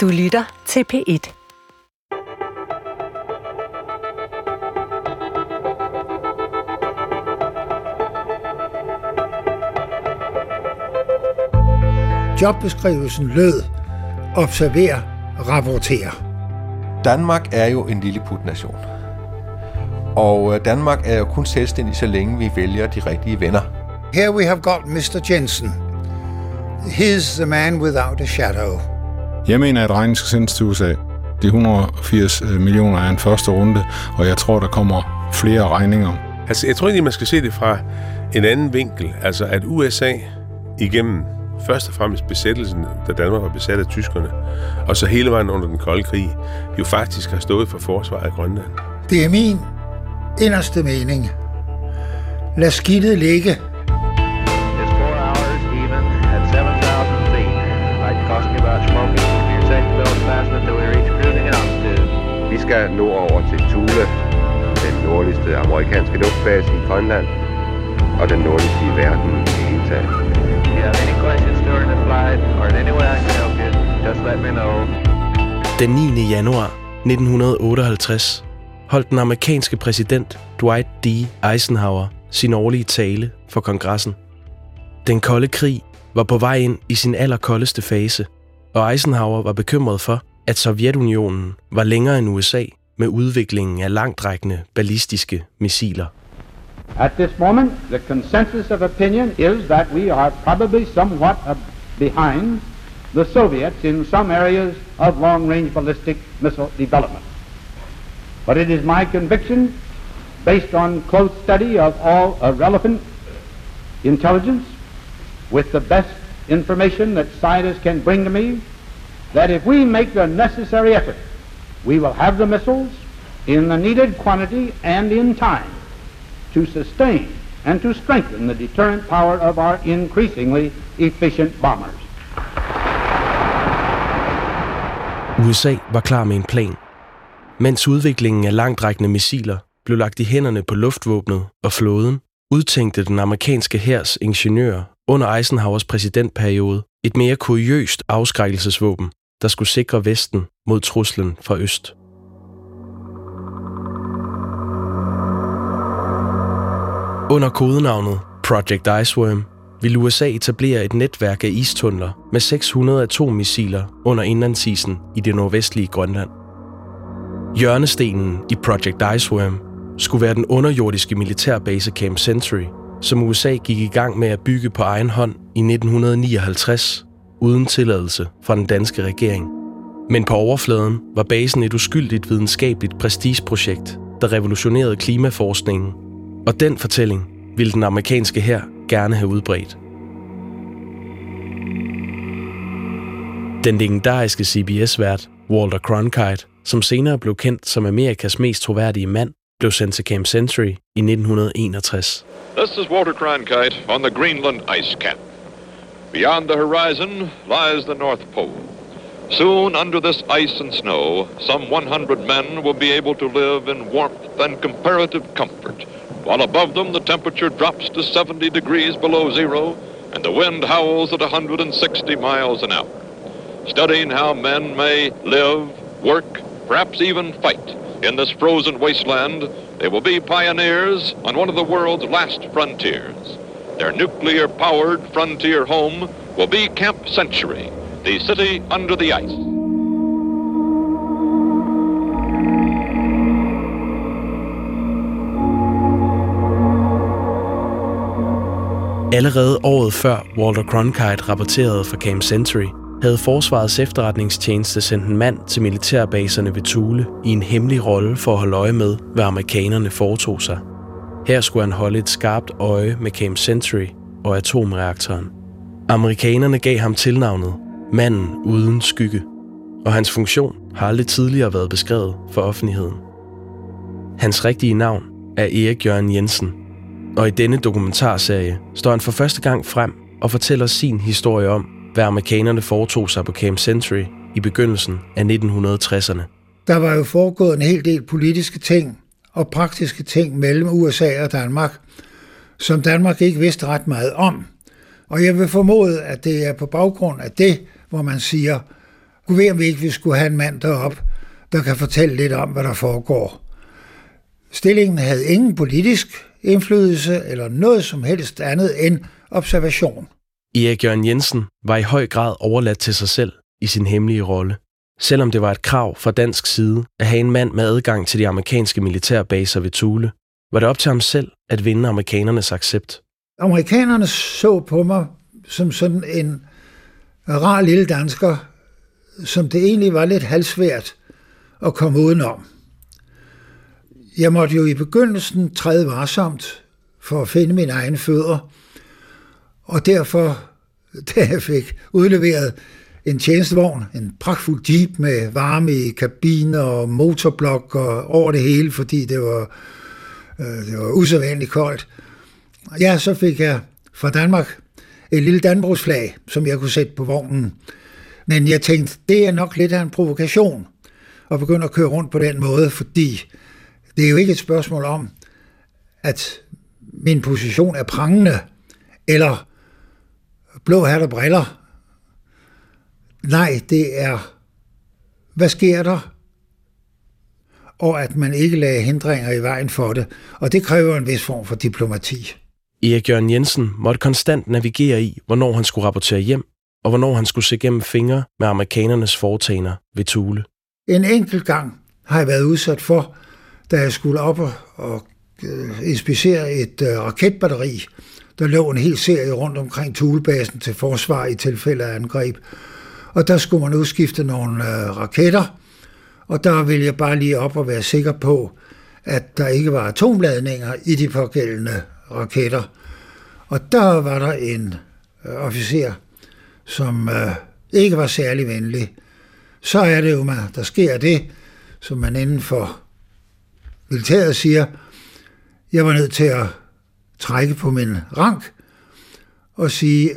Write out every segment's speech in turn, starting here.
Du lytter til P1. Jobbeskrivelsen lød, observer, rapporter. Danmark er jo en lille putnation. Og øh, Danmark er jo kun selvstændig, så længe vi vælger de rigtige venner. Here we have got Mr. Jensen. He's the man without a shadow. Jeg mener, at regningen skal sendes til USA. De 180 øh, millioner er en første runde, og jeg tror, der kommer flere regninger. Altså, jeg tror egentlig, man skal se det fra en anden vinkel. Altså, at USA igennem først og fremmest besættelsen, da Danmark var besat af tyskerne, og så hele vejen under den kolde krig, jo faktisk har stået for forsvaret af Grønland. Det er min inderste mening. Lad skidtet ligge. Skal nordover til Thule, den nordligste amerikanske luftbase i Grønland, og den nordligste i verden i hele taget. If you have any questions during the flight, or in any way I can help you, just let me know. Den 9. januar 1958 holdt den amerikanske præsident Dwight D. Eisenhower sin årlige tale for kongressen. Den kolde krig var på vej ind i sin allerkoldeste fase, og Eisenhower var bekymret for, at Sovjetunionen var længere end USA med udviklingen af langtrækkende ballistiske missiler. At this moment, the consensus of opinion is that we are probably somewhat behind the Soviets in some areas of long-range ballistic missile development. But it is my conviction, based on close study of all relevant intelligence, with the best information that scientists can bring to me, that if we make the necessary effort, we will have the missiles in the needed quantity and in time to sustain and to strengthen the deterrent power of our increasingly efficient bombers. USA var klar med en plan. Mens udviklingen af langtrækkende missiler blev lagt i hænderne på luftvåbnet og flåden, udtænkte den amerikanske hærs ingeniører under Eisenhowers præsidentperiode et mere kuriøst afskrækkelsesvåben, der skulle sikre Vesten mod truslen fra øst. Under kodenavnet Project Iceworm ville USA etablere et netværk af istunneler med 600 atommissiler under indlandsisen i det nordvestlige Grønland. Hjørnestenen i Project Iceworm skulle være den underjordiske militærbase Camp Century, som USA gik i gang med at bygge på egen hånd i 1959 uden tilladelse fra den danske regering. Men på overfladen var basen et uskyldigt videnskabeligt prestigeprojekt, der revolutionerede klimaforskningen, og den fortælling ville den amerikanske her gerne have udbredt. Den legendariske CBS-vært Walter Cronkite, som senere blev kendt som Amerikas mest troværdige mand, blev sendt til Camp Century i 1961. This is Walter Cronkite on the Greenland ice cap. Beyond the horizon lies the North Pole. Soon, under this ice and snow, some 100 men will be able to live in warmth and comparative comfort, while above them the temperature drops to 70 degrees below zero and the wind howls at 160 miles an hour. Studying how men may live, work, perhaps even fight in this frozen wasteland, they will be pioneers on one of the world's last frontiers. Their nuclear powered frontier home will be Camp Century, the city under the ice. Allerede året før Walter Cronkite rapporterede fra Camp Century, havde Forsvarets efterretningstjeneste sendt en mand til militærbaserne ved Thule i en hemmelig rolle for at holde øje med, hvad amerikanerne foretog sig. Her skulle han holde et skarpt øje med Camp Century og atomreaktoren. Amerikanerne gav ham tilnavnet Manden uden skygge, og hans funktion har aldrig tidligere været beskrevet for offentligheden. Hans rigtige navn er Erik Jørgen Jensen, og i denne dokumentarserie står han for første gang frem og fortæller sin historie om, hvad amerikanerne foretog sig på Camp Century i begyndelsen af 1960'erne. Der var jo foregået en hel del politiske ting og praktiske ting mellem USA og Danmark, som Danmark ikke vidste ret meget om. Og jeg vil formode, at det er på baggrund af det, hvor man siger, Gud ved, om vi ikke vi skulle have en mand derop, der kan fortælle lidt om, hvad der foregår. Stillingen havde ingen politisk indflydelse eller noget som helst andet end observation. Erik Jørgen Jensen var i høj grad overladt til sig selv i sin hemmelige rolle. Selvom det var et krav fra dansk side at have en mand med adgang til de amerikanske militærbaser ved Thule, var det op til ham selv at vinde amerikanernes accept. Amerikanerne så på mig som sådan en rar lille dansker, som det egentlig var lidt halvsvært at komme udenom. Jeg måtte jo i begyndelsen træde varsomt for at finde mine egne fødder, og derfor, da jeg fik udleveret en tjenestevogn, en pragtfuld jeep med varme i kabiner og motorblok og over det hele, fordi det var, øh, det var usædvanligt koldt. Ja, så fik jeg fra Danmark et lille Danbrugsflag, som jeg kunne sætte på vognen. Men jeg tænkte, det er nok lidt af en provokation at begynde at køre rundt på den måde, fordi det er jo ikke et spørgsmål om, at min position er prangende, eller blå hat og briller. Nej, det er, hvad sker der? Og at man ikke lader hindringer i vejen for det. Og det kræver en vis form for diplomati. Erik Jørgen Jensen måtte konstant navigere i, hvornår han skulle rapportere hjem, og hvornår han skulle se gennem fingre med amerikanernes foretagender ved Thule. En enkelt gang har jeg været udsat for, da jeg skulle op og, og øh, inspicere et øh, raketbatteri. Der lå en hel serie rundt omkring Thulebasen til forsvar i tilfælde af angreb. Og der skulle man udskifte nogle øh, raketter, og der ville jeg bare lige op og være sikker på, at der ikke var atomladninger i de pågældende raketter. Og der var der en øh, officer, som øh, ikke var særlig venlig. Så er det jo, man, der sker det, som man inden for militæret siger, jeg var nødt til at trække på min rank og sige,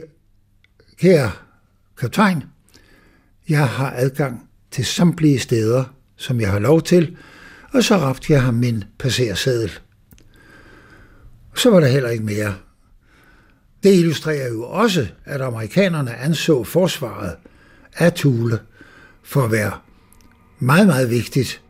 kære kaptajn, jeg har adgang til samtlige steder, som jeg har lov til, og så rabte jeg ham min passerseddel. Så var der heller ikke mere. Det illustrerer jo også, at amerikanerne anså forsvaret af Thule for at være meget, meget vigtigt.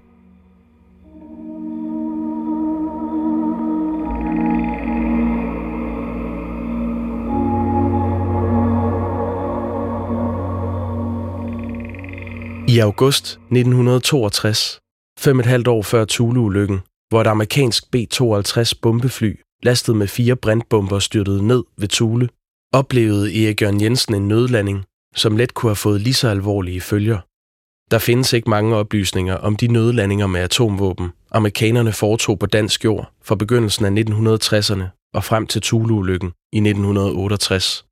I august 1962, fem et halvt år før Thule-ulykken, hvor et amerikansk B-52 bombefly, lastet med fire brintbomber, styrtede ned ved Thule, oplevede Erik Jørgen Jensen en nødlanding, som let kunne have fået lige så alvorlige følger. Der findes ikke mange oplysninger om de nødlandinger med atomvåben, amerikanerne foretog på dansk jord fra begyndelsen af 1960'erne og frem til Thule-ulykken i 1968.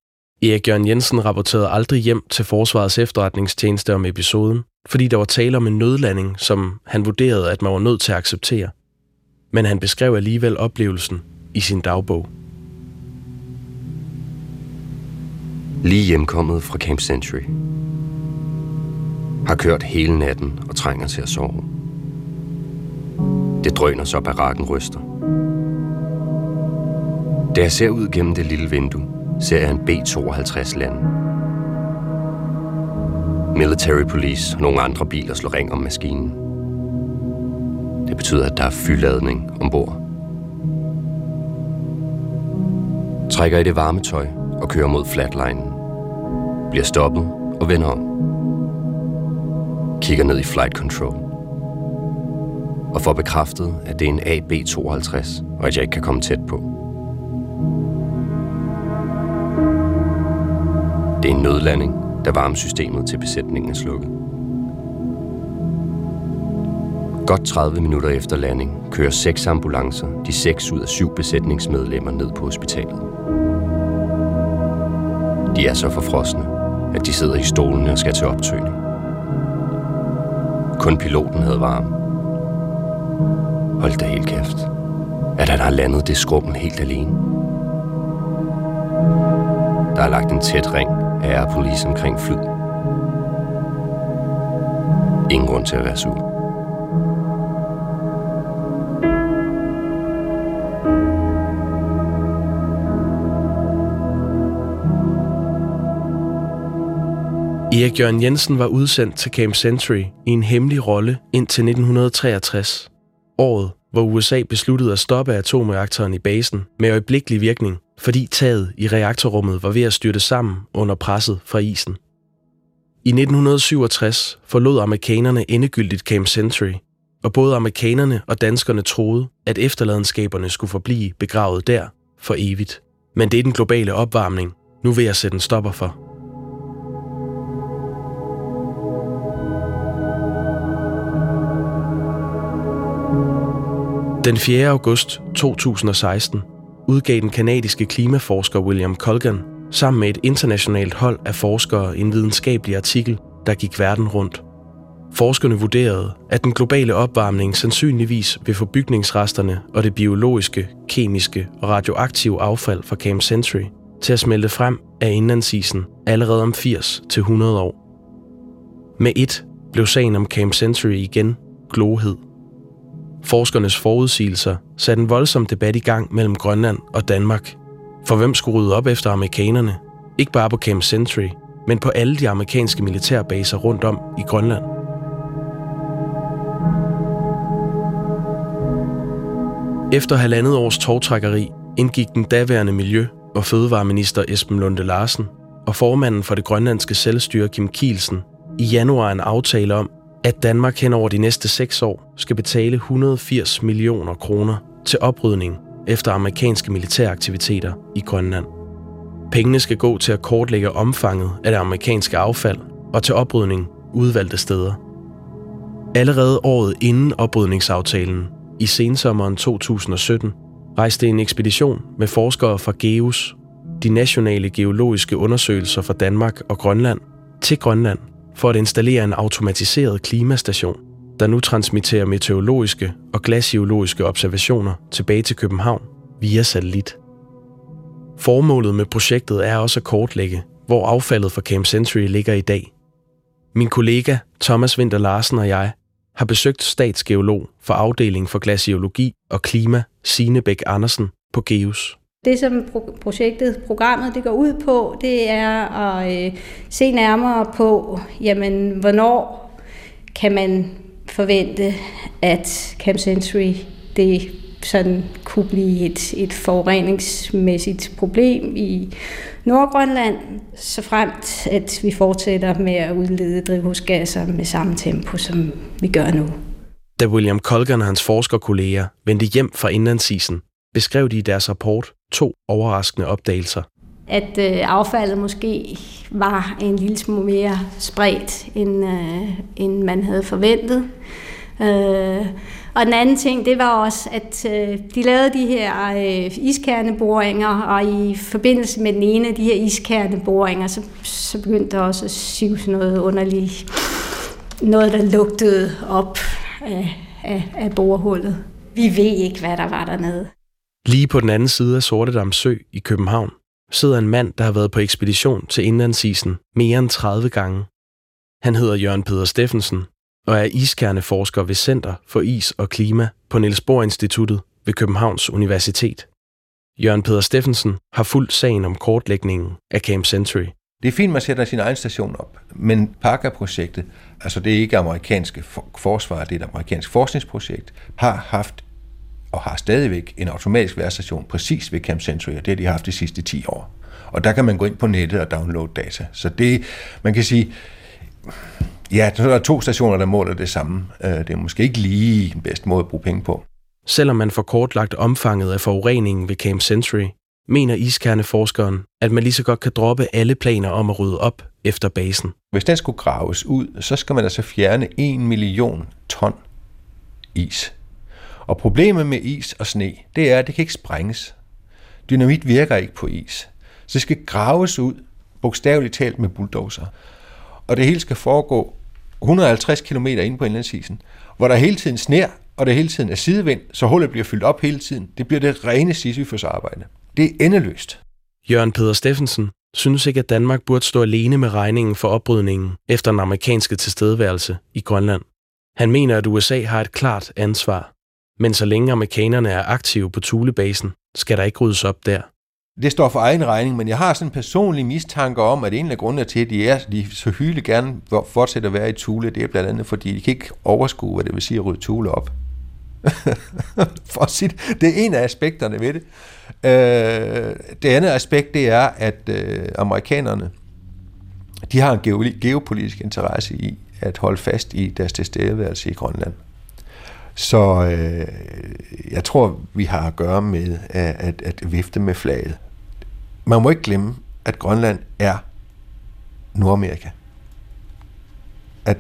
Erik Jørgen Jensen rapporterede aldrig hjem til Forsvarets efterretningstjeneste om episoden, fordi der var tale om en nødlanding, som han vurderede, at man var nødt til at acceptere. Men han beskrev alligevel oplevelsen i sin dagbog. Lige hjemkommet fra Camp Century. Har kørt hele natten og trænger til at sove. Det drøner så barakken ryster. Da jeg ser ud gennem det lille vindue, ser jeg en B-52 lande. Military Police og nogle andre biler slår ring om maskinen. Det betyder, at der er fyldladning ombord. Trækker i det varme tøj og kører mod flatlinen. Bliver stoppet og vender om. Kigger ned i flight control. Og får bekræftet, at det er en AB-52, og at jeg ikke kan komme tæt på. Det er en nødlanding, da varmesystemet til besætningen er slukket. Godt 30 minutter efter landing kører seks ambulancer, de seks ud af syv besætningsmedlemmer ned på hospitalet. De er så forfrosne, at de sidder i stolene og skal til optøning. Kun piloten havde varme. Hold da helt kæft. At han har landet det skrummel helt alene. Der er lagt en tæt ring Air Police omkring flyet. Ingen grund til at være sur. Erik Jørgen Jensen var udsendt til Camp Century i en hemmelig rolle indtil 1963. Året, hvor USA besluttede at stoppe atomreaktoren i basen med øjeblikkelig virkning, fordi taget i reaktorrummet var ved at styrte sammen under presset fra isen. I 1967 forlod amerikanerne endegyldigt Camp Century, og både amerikanerne og danskerne troede, at efterladenskaberne skulle forblive begravet der for evigt. Men det er den globale opvarmning nu vil jeg sætte en stopper for. Den 4. august 2016 udgav den kanadiske klimaforsker William Colgan sammen med et internationalt hold af forskere en videnskabelig artikel, der gik verden rundt. Forskerne vurderede, at den globale opvarmning sandsynligvis vil få bygningsresterne og det biologiske, kemiske og radioaktive affald fra Camp Century til at smelte frem af indlandsisen allerede om 80-100 år. Med et blev sagen om Camp Century igen glohed. Forskernes forudsigelser satte en voldsom debat i gang mellem Grønland og Danmark. For hvem skulle rydde op efter amerikanerne? Ikke bare på Camp Century, men på alle de amerikanske militærbaser rundt om i Grønland. Efter halvandet års togtrækkeri indgik den daværende Miljø- og Fødevareminister Esben Lunde Larsen og formanden for det grønlandske selvstyre Kim Kielsen i januar en aftale om, at Danmark hen over de næste seks år skal betale 180 millioner kroner til oprydning efter amerikanske militæraktiviteter i Grønland. Pengene skal gå til at kortlægge omfanget af det amerikanske affald og til oprydning udvalgte steder. Allerede året inden oprydningsaftalen, i sensommeren 2017, rejste en ekspedition med forskere fra GEUS, de nationale geologiske undersøgelser for Danmark og Grønland, til Grønland for at installere en automatiseret klimastation, der nu transmitterer meteorologiske og glaciologiske observationer tilbage til København via satellit. Formålet med projektet er også at kortlægge, hvor affaldet fra Camp Century ligger i dag. Min kollega Thomas Winter Larsen og jeg har besøgt statsgeolog for afdeling for glaciologi og klima, Signe Bæk Andersen på GEUS. Det, som projektet, programmet, det går ud på, det er at øh, se nærmere på, jamen, hvornår kan man forvente, at Camp Century det sådan kunne blive et, et forureningsmæssigt problem i Nordgrønland, så fremt at vi fortsætter med at udlede drivhusgasser med samme tempo, som vi gør nu. Da William Colgan og hans forskerkolleger vendte hjem fra indlandsisen, beskrev de i deres rapport to overraskende opdagelser. At øh, affaldet måske var en lille smule mere spredt, end, øh, end man havde forventet. Øh, og den anden ting, det var også, at øh, de lavede de her øh, iskerneboringer, og i forbindelse med den ene af de her iskerneboringer, så, så begyndte der også at sive sådan noget underligt, noget der lugtede op af, af, af borehullet. Vi ved ikke, hvad der var dernede. Lige på den anden side af Sortedam Sø i København sidder en mand, der har været på ekspedition til indlandsisen mere end 30 gange. Han hedder Jørgen Peder Steffensen og er iskerneforsker ved Center for Is og Klima på Niels Bohr Instituttet ved Københavns Universitet. Jørgen Peder Steffensen har fulgt sagen om kortlægningen af Camp Century. Det er fint, man sætter sin egen station op, men Parker-projektet, altså det er ikke amerikanske forsvar, det er et amerikansk forskningsprojekt, har haft og har stadigvæk en automatisk værstation præcis ved Camp Century, og det har de haft de sidste 10 år. Og der kan man gå ind på nettet og downloade data. Så det, man kan sige, ja, så er der to stationer, der måler det samme. Øh, det er måske ikke lige den bedste måde at bruge penge på. Selvom man får kortlagt omfanget af forureningen ved Camp Century, mener iskerneforskeren, at man lige så godt kan droppe alle planer om at rydde op efter basen. Hvis den skulle graves ud, så skal man altså fjerne 1 million ton is. Og problemet med is og sne, det er, at det kan ikke sprænges. Dynamit virker ikke på is. Så det skal graves ud, bogstaveligt talt med bulldozer. Og det hele skal foregå 150 km ind på indlandsisen, hvor der hele tiden sner, og der hele tiden er sidevind, så hullet bliver fyldt op hele tiden. Det bliver det rene Sisyfos arbejde. Det er endeløst. Jørgen Peder Steffensen synes ikke, at Danmark burde stå alene med regningen for oprydningen efter den amerikanske tilstedeværelse i Grønland. Han mener, at USA har et klart ansvar men så længe amerikanerne er aktive på Thulebasen, skal der ikke ryddes op der. det står for egen regning, men jeg har sådan en personlig mistanke om, at en af grundene til, at de, er, de så hyggeligt gerne fortsætter at være i Thule, det er blandt andet, fordi de kan ikke overskue, hvad det vil sige at rydde Thule op. for at sige det. det er en af aspekterne ved det. Øh, det andet aspekt, det er, at øh, amerikanerne, de har en geopolitisk interesse i at holde fast i deres tilstedeværelse i Grønland. Så øh, jeg tror, vi har at gøre med at, at, at vifte med flaget. Man må ikke glemme, at Grønland er Nordamerika. At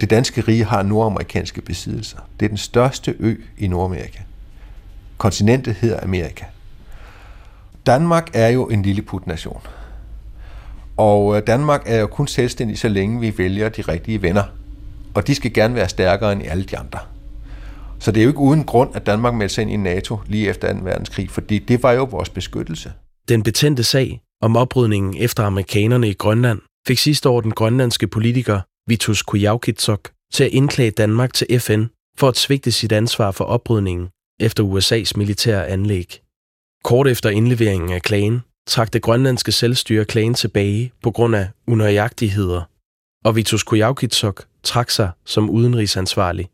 det danske rige har nordamerikanske besiddelser. Det er den største ø i Nordamerika. Kontinentet hedder Amerika. Danmark er jo en lille putnation. Og øh, Danmark er jo kun selvstændig, så længe vi vælger de rigtige venner. Og de skal gerne være stærkere end alle de andre. Så det er jo ikke uden grund, at Danmark meldte sig ind i NATO lige efter 2. verdenskrig, fordi det var jo vores beskyttelse. Den betændte sag om oprydningen efter amerikanerne i Grønland fik sidste år den grønlandske politiker Vitus Kujaukitsok til at indklage Danmark til FN for at svigte sit ansvar for oprydningen efter USA's militære anlæg. Kort efter indleveringen af klagen trak det grønlandske selvstyre klagen tilbage på grund af unøjagtigheder, og Vitus Kujaukitsok trak sig som udenrigsansvarlig.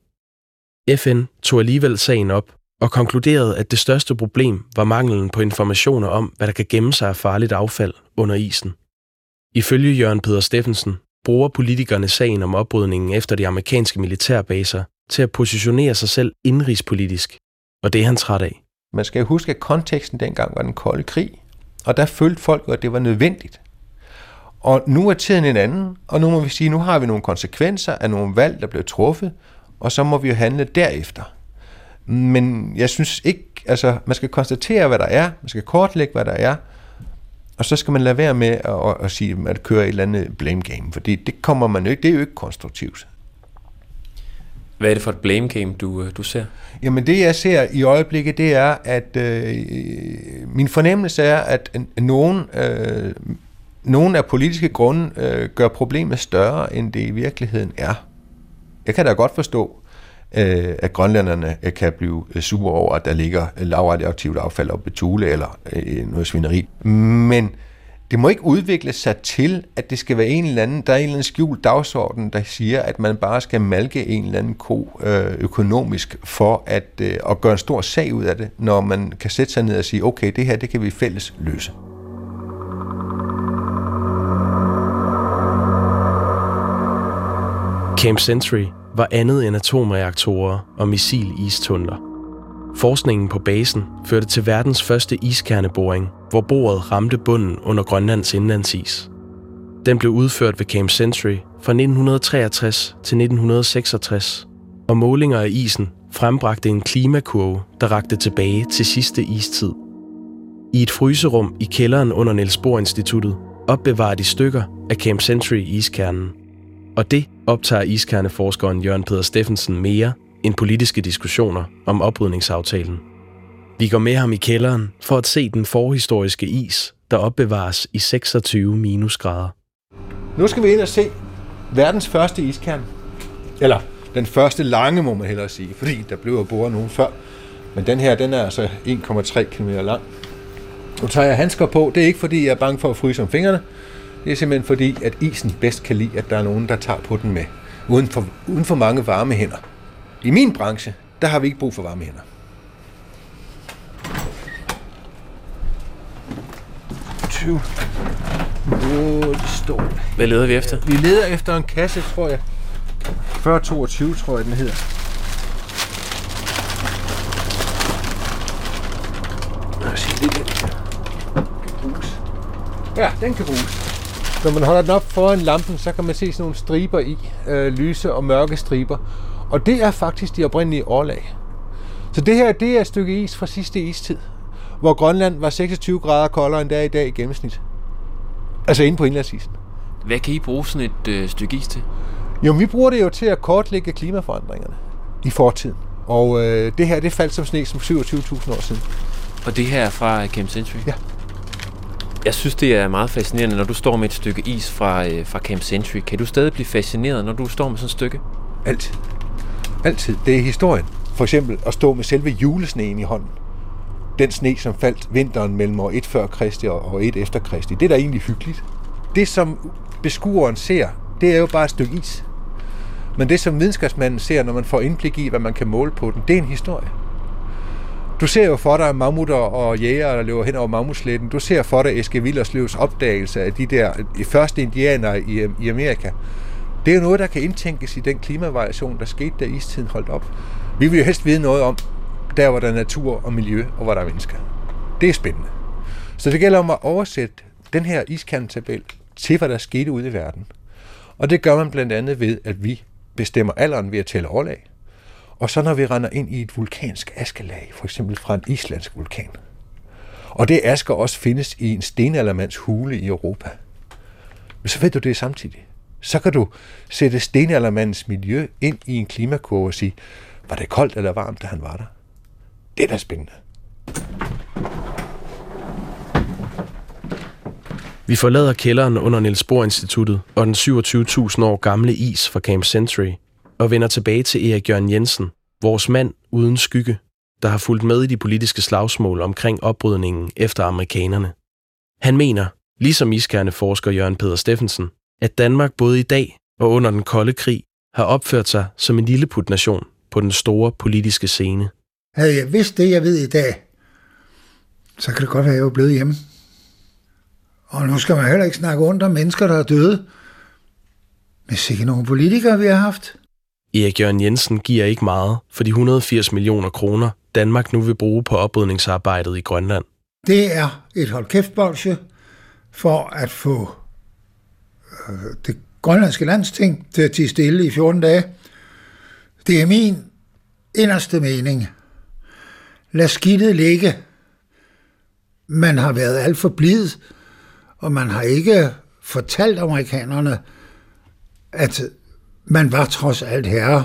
FN tog alligevel sagen op og konkluderede, at det største problem var manglen på informationer om, hvad der kan gemme sig af farligt affald under isen. Ifølge Jørgen Peter Steffensen bruger politikerne sagen om oprydningen efter de amerikanske militærbaser til at positionere sig selv indrigspolitisk, og det er han træt af. Man skal huske, at konteksten dengang var den kolde krig, og der følte folk, at det var nødvendigt. Og nu er tiden en anden, og nu må vi sige, nu har vi nogle konsekvenser af nogle valg, der blev truffet, og så må vi jo handle derefter. Men jeg synes ikke, altså man skal konstatere, hvad der er, man skal kortlægge, hvad der er, og så skal man lade være med at, at, at sige, at køre et eller andet blame game, fordi det kommer man jo ikke, det er jo ikke konstruktivt. Hvad er det for et blame game, du, øh, du ser? Jamen det, jeg ser i øjeblikket, det er, at øh, min fornemmelse er, at nogen, øh, nogen af politiske grunde øh, gør problemet større, end det i virkeligheden er. Jeg kan da godt forstå, øh, at grønlænderne øh, kan blive øh, sure over, at der ligger øh, lavradioaktivt affald op ved Tule eller øh, noget svineri. Men det må ikke udvikle sig til, at det skal være en eller anden, der er en eller anden skjult dagsorden, der siger, at man bare skal malke en eller anden ko øh, økonomisk for at, øh, at gøre en stor sag ud af det, når man kan sætte sig ned og sige, okay, det her, det kan vi fælles løse. Camp Century var andet end atomreaktorer og missiligtunner. Forskningen på basen førte til verdens første iskerneboring, hvor boret ramte bunden under Grønlands indlandsis. Den blev udført ved Camp Century fra 1963 til 1966, og målinger af isen frembragte en klimakurve, der rakte tilbage til sidste istid. I et fryserum i kælderen under Niels Bohr Instituttet opbevarer de stykker af Camp Century iskernen. Og det optager iskerneforskeren Jørgen Peter Steffensen mere end politiske diskussioner om oprydningsaftalen. Vi går med ham i kælderen for at se den forhistoriske is, der opbevares i 26 minusgrader. Nu skal vi ind og se verdens første iskern. Eller den første lange, må man hellere sige, fordi der blev jo boret nogen før. Men den her, den er altså 1,3 km lang. Nu tager jeg handsker på. Det er ikke, fordi jeg er bange for at fryse om fingrene. Det er simpelthen fordi, at isen bedst kan lide, at der er nogen, der tager på den med. Uden for, uden for mange varme hænder. I min branche, der har vi ikke brug for varme hænder. 20. Oh, det står. Hvad leder vi efter? Vi leder efter en kasse, tror jeg. 4022, tror jeg, den hedder. Lad os se, det kan bruges. Ja, den kan bruges. Når man holder den op foran lampen, så kan man se sådan nogle striber i. Øh, lyse og mørke striber. Og det er faktisk de oprindelige årlag. Så det her, det er et stykke is fra sidste istid, hvor Grønland var 26 grader koldere end der i dag i gennemsnit. Altså inde på indlandsisen. Hvad kan I bruge sådan et øh, stykke is til? Jo, vi bruger det jo til at kortlægge klimaforandringerne i fortiden. Og øh, det her, det faldt som sne som 27.000 år siden. Og det her er fra Camp Century? Ja. Jeg synes, det er meget fascinerende, når du står med et stykke is fra, øh, fra Camp Century. Kan du stadig blive fascineret, når du står med sådan et stykke? Altid. Altid. Det er historien. For eksempel at stå med selve julesneen i hånden. den sne, som faldt vinteren mellem år 1 før Kristi og 1 efter Kristi. Det er da egentlig hyggeligt. Det, som beskueren ser, det er jo bare et stykke is. Men det, som videnskabsmanden ser, når man får indblik i, hvad man kan måle på den, det er en historie. Du ser jo for dig mammutter og jæger, der løber hen over mammutsletten. Du ser for dig Eske Villerslevs opdagelse af de der øh, første indianere i, øh, i Amerika. Det er jo noget, der kan indtænkes i den klimavariation, der skete, da istiden holdt op. Vi vil jo helst vide noget om, der hvor der er natur og miljø, og hvor der er mennesker. Det er spændende. Så det gælder om at oversætte den her iskantabel til, hvad der skete ude i verden. Og det gør man blandt andet ved, at vi bestemmer alderen ved at tælle overlag. Og så når vi render ind i et vulkansk askelag, for eksempel fra en islandsk vulkan. Og det asker også findes i en stenaldermands hule i Europa. Så ved du det samtidig. Så kan du sætte stenaldermandens miljø ind i en klimakurve og sige, var det koldt eller varmt, da han var der? Det er da spændende. Vi forlader kælderen under Niels Bohr Instituttet og den 27.000 år gamle is fra Camp Century og vender tilbage til Erik Jørgen Jensen, vores mand uden skygge, der har fulgt med i de politiske slagsmål omkring opbrydningen efter amerikanerne. Han mener, ligesom iskerne forsker Jørgen Peter Steffensen, at Danmark både i dag og under den kolde krig har opført sig som en lille nation på den store politiske scene. Havde jeg vidst det, jeg ved i dag, så kan det godt være, at jeg var blevet hjemme. Og nu skal man heller ikke snakke ondt om mennesker, der er døde. Men sikkert nogle politikere, vi har haft. Erik Jørgen Jensen giver ikke meget for de 180 millioner kroner, Danmark nu vil bruge på oprydningsarbejdet i Grønland. Det er et holdkæftbolsje for at få øh, det grønlandske landsting til at tige stille i 14 dage. Det er min inderste mening. Lad skidtet ligge. Man har været alt for blid, og man har ikke fortalt amerikanerne, at man var trods alt herre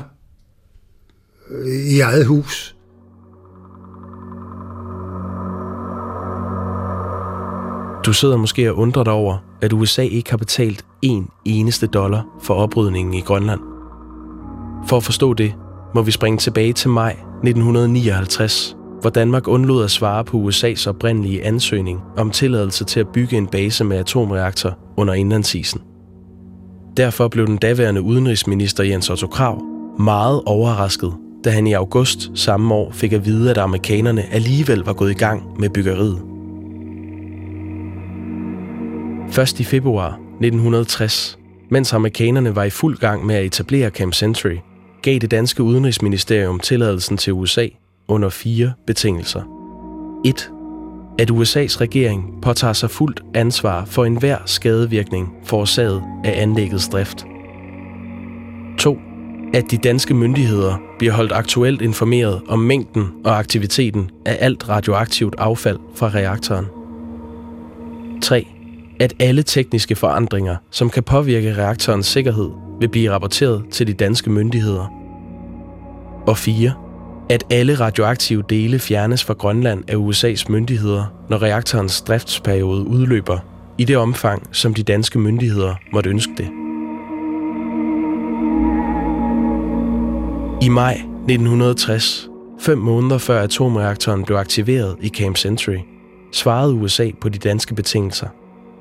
øh, i eget hus. Du sidder måske og undrer dig over, at USA ikke har betalt en eneste dollar for oprydningen i Grønland. For at forstå det, må vi springe tilbage til maj 1959, hvor Danmark undlod at svare på USA's oprindelige ansøgning om tilladelse til at bygge en base med atomreaktor under indlandsisen. Derfor blev den daværende udenrigsminister Jens Otto Krav meget overrasket, da han i august samme år fik at vide, at amerikanerne alligevel var gået i gang med byggeriet. Først i februar 1960, mens amerikanerne var i fuld gang med at etablere Camp Century, gav det danske udenrigsministerium tilladelsen til USA under fire betingelser. 1 at USA's regering påtager sig fuldt ansvar for enhver skadevirkning forårsaget af anlæggets drift. 2. At de danske myndigheder bliver holdt aktuelt informeret om mængden og aktiviteten af alt radioaktivt affald fra reaktoren. 3. At alle tekniske forandringer, som kan påvirke reaktorens sikkerhed, vil blive rapporteret til de danske myndigheder. Og 4 at alle radioaktive dele fjernes fra Grønland af USA's myndigheder, når reaktorens driftsperiode udløber, i det omfang, som de danske myndigheder måtte ønske det. I maj 1960, fem måneder før atomreaktoren blev aktiveret i Camp Century, svarede USA på de danske betingelser.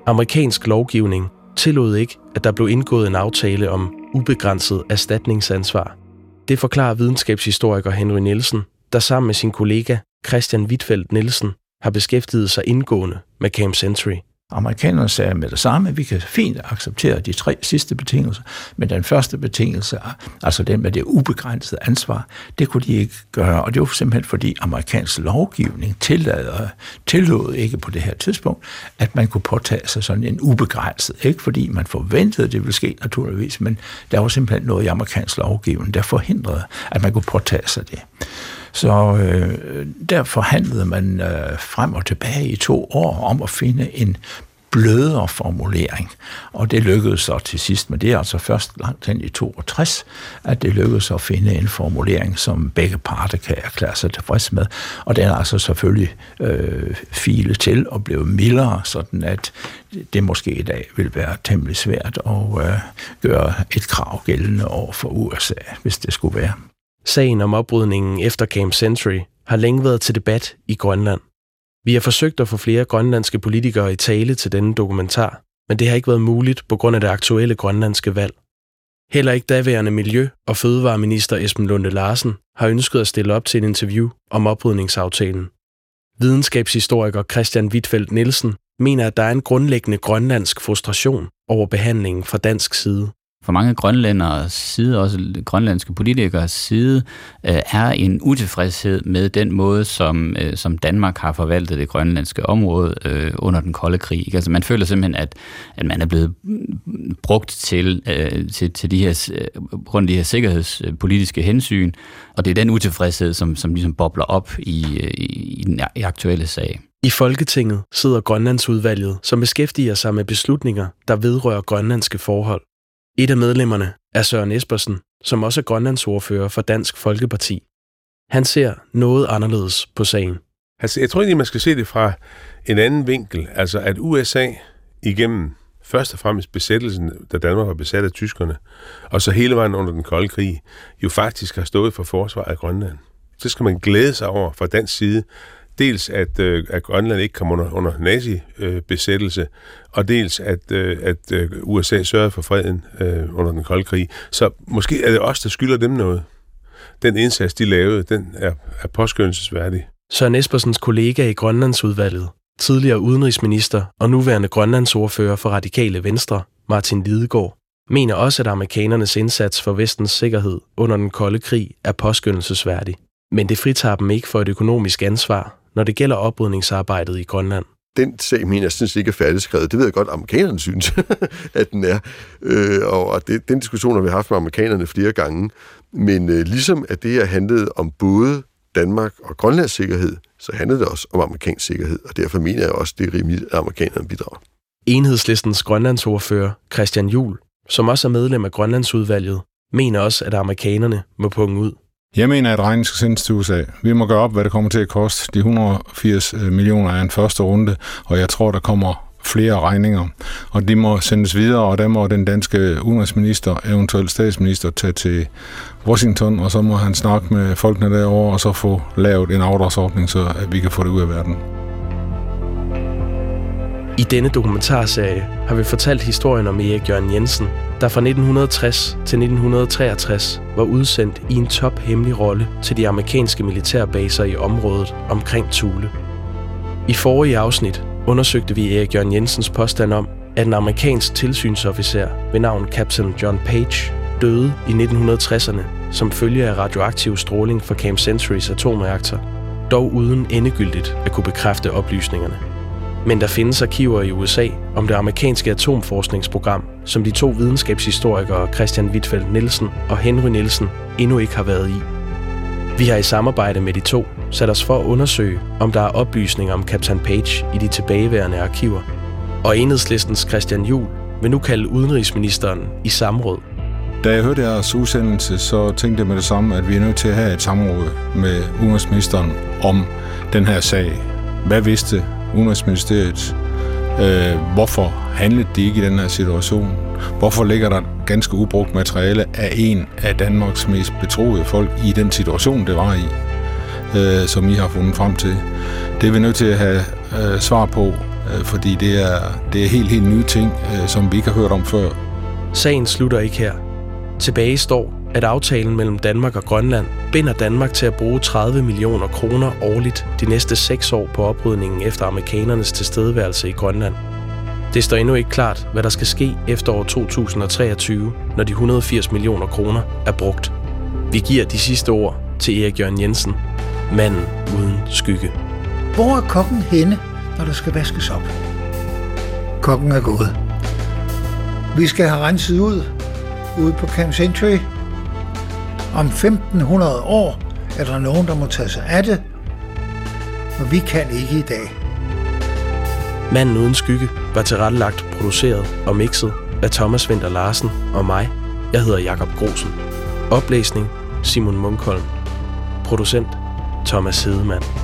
Amerikansk lovgivning tillod ikke, at der blev indgået en aftale om ubegrænset erstatningsansvar – det forklarer videnskabshistoriker Henry Nielsen, der sammen med sin kollega Christian Wittfeldt Nielsen har beskæftiget sig indgående med Camp Century. Amerikanerne sagde med det samme, at vi kan fint acceptere de tre sidste betingelser, men den første betingelse, altså den med det ubegrænsede ansvar, det kunne de ikke gøre, og det var simpelthen fordi amerikansk lovgivning tillader, tillod ikke på det her tidspunkt, at man kunne påtage sig sådan en ubegrænset, ikke fordi man forventede, at det ville ske naturligvis, men der var simpelthen noget i amerikansk lovgivning, der forhindrede, at man kunne påtage sig det. Så øh, der forhandlede man øh, frem og tilbage i to år om at finde en blødere formulering. Og det lykkedes så til sidst, men det er altså først langt hen i 62, at det lykkedes at finde en formulering, som begge parter kan erklære sig tilfreds med. Og den er altså selvfølgelig øh, file til og blev mildere, sådan at det måske i dag vil være temmelig svært at øh, gøre et krav gældende over for USA, hvis det skulle være. Sagen om oprydningen efter Camp Century har længe været til debat i Grønland. Vi har forsøgt at få flere grønlandske politikere i tale til denne dokumentar, men det har ikke været muligt på grund af det aktuelle grønlandske valg. Heller ikke daværende Miljø- og Fødevareminister Esben Lunde Larsen har ønsket at stille op til et interview om oprydningsaftalen. Videnskabshistoriker Christian Wittfeldt Nielsen mener, at der er en grundlæggende grønlandsk frustration over behandlingen fra dansk side for mange grønlænders side, også grønlandske politikers side, øh, er en utilfredshed med den måde, som, øh, som Danmark har forvaltet det grønlandske område øh, under den kolde krig. Altså man føler simpelthen, at, at man er blevet brugt til, øh, til, til de her, øh, rundt de her sikkerhedspolitiske hensyn, og det er den utilfredshed, som, som ligesom bobler op i, i, i den aktuelle sag. I Folketinget sidder Grønlandsudvalget, som beskæftiger sig med beslutninger, der vedrører grønlandske forhold. Et af medlemmerne er Søren Espersen, som også er grønlandsordfører for Dansk Folkeparti. Han ser noget anderledes på sagen. Altså, jeg tror egentlig, man skal se det fra en anden vinkel. Altså, at USA igennem først og fremmest besættelsen, da Danmark var besat af tyskerne, og så hele vejen under den kolde krig, jo faktisk har stået for forsvaret af Grønland. Så skal man glæde sig over fra dansk side, dels at, øh, at Grønland ikke kom under, under nazi-besættelse, øh, og dels at, øh, at øh, USA sørgede for freden øh, under den kolde krig. Så måske er det os, der skylder dem noget. Den indsats, de lavede, den er, er påskyndelsesværdig. Søren Espersens kollega i Grønlandsudvalget, tidligere udenrigsminister og nuværende Grønlandsordfører for Radikale Venstre, Martin Lidegaard, mener også, at amerikanernes indsats for vestens sikkerhed under den kolde krig er påskyndelsesværdig. Men det fritager dem ikke for et økonomisk ansvar, når det gælder oprydningsarbejdet i Grønland. Den sag mener jeg synes ikke er færdigskrevet. Det ved jeg godt, at amerikanerne synes, at den er. Øh, og det, den diskussion har vi haft med amerikanerne flere gange. Men øh, ligesom at det her handlede om både Danmark og Grønlands sikkerhed, så handlede det også om amerikansk sikkerhed. Og derfor mener jeg også, at det er rimeligt, at amerikanerne bidrager. Enhedslistens grønlandsordfører Christian Jul, som også er medlem af Grønlandsudvalget, mener også, at amerikanerne må punge ud. Jeg mener, at regningen skal sendes til USA. Vi må gøre op, hvad det kommer til at koste. De 180 øh, millioner er en første runde, og jeg tror, der kommer flere regninger. Og de må sendes videre, og der må den danske udenrigsminister, eventuelt statsminister, tage til Washington, og så må han snakke med folkene derovre, og så få lavet en afdragsordning, så at vi kan få det ud af verden. I denne dokumentarserie har vi fortalt historien om Erik Jørgen Jensen, der fra 1960 til 1963 var udsendt i en tophemmelig rolle til de amerikanske militærbaser i området omkring Thule. I forrige afsnit undersøgte vi Erik Jørgen Jensens påstand om, at en amerikansk tilsynsofficer ved navn Captain John Page døde i 1960'erne som følge af radioaktiv stråling fra Camp Centurys atomreaktor, dog uden endegyldigt at kunne bekræfte oplysningerne. Men der findes arkiver i USA om det amerikanske atomforskningsprogram, som de to videnskabshistorikere Christian Wittfeldt Nielsen og Henry Nielsen endnu ikke har været i. Vi har i samarbejde med de to sat os for at undersøge, om der er oplysninger om Captain Page i de tilbageværende arkiver. Og enhedslistens Christian Jul vil nu kalde udenrigsministeren i samråd. Da jeg hørte jeres udsendelse, så tænkte jeg med det samme, at vi er nødt til at have et samråd med udenrigsministeren om den her sag. Hvad vidste Udenrigsministeriet. Øh, hvorfor handlede de ikke i den her situation? Hvorfor ligger der ganske ubrugt materiale af en af Danmarks mest betroede folk i den situation, det var i, øh, som I har fundet frem til? Det er vi nødt til at have øh, svar på, øh, fordi det er, det er helt, helt nye ting, øh, som vi ikke har hørt om før. Sagen slutter ikke her. Tilbage står, at aftalen mellem Danmark og Grønland binder Danmark til at bruge 30 millioner kroner årligt de næste 6 år på oprydningen efter amerikanernes tilstedeværelse i Grønland. Det står endnu ikke klart, hvad der skal ske efter år 2023, når de 180 millioner kroner er brugt. Vi giver de sidste ord til Erik Jørgen Jensen, manden uden skygge. Hvor er kokken henne, når der skal vaskes op? Kokken er gået. Vi skal have renset ud ude på Camp Century om 1500 år er der nogen, der må tage sig af det, og vi kan ikke i dag. Manden uden skygge var tilrettelagt, produceret og mixet af Thomas Vinter Larsen og mig. Jeg hedder Jakob Grosen. Oplæsning Simon Munkholm. Producent Thomas Hedemann.